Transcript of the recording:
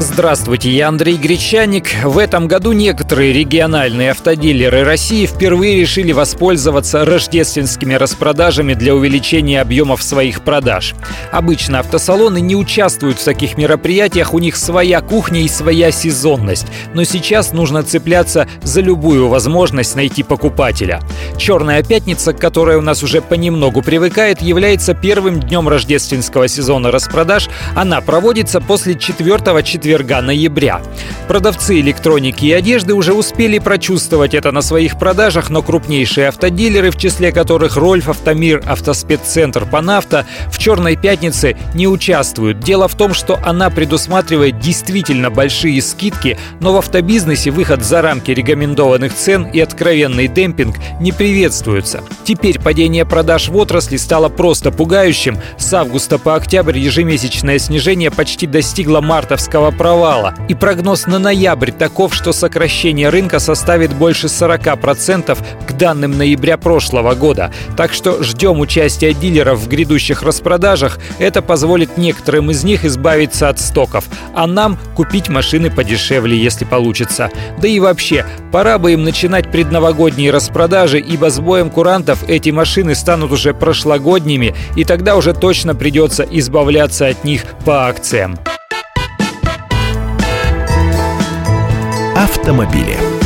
Здравствуйте, я Андрей Гречаник. В этом году некоторые региональные автодилеры России впервые решили воспользоваться рождественскими распродажами для увеличения объемов своих продаж. Обычно автосалоны не участвуют в таких мероприятиях, у них своя кухня и своя сезонность. Но сейчас нужно цепляться за любую возможность найти покупателя. Черная пятница, которая у нас уже понемногу привыкает, является первым днем рождественского сезона распродаж. Она проводится после четвертого четверга четверга ноября. Продавцы электроники и одежды уже успели прочувствовать это на своих продажах, но крупнейшие автодилеры, в числе которых Рольф, Автомир, Автоспеццентр, Панавто, в «Черной пятнице» не участвуют. Дело в том, что она предусматривает действительно большие скидки, но в автобизнесе выход за рамки рекомендованных цен и откровенный демпинг не приветствуются. Теперь падение продаж в отрасли стало просто пугающим. С августа по октябрь ежемесячное снижение почти достигло мартовского провала. И прогноз на ноябрь таков, что сокращение рынка составит больше 40% к данным ноября прошлого года. Так что ждем участия дилеров в грядущих распродажах. Это позволит некоторым из них избавиться от стоков, а нам купить машины подешевле, если получится. Да и вообще, пора бы им начинать предновогодние распродажи, ибо с боем курантов эти машины станут уже прошлогодними, и тогда уже точно придется избавляться от них по акциям. Автомобили.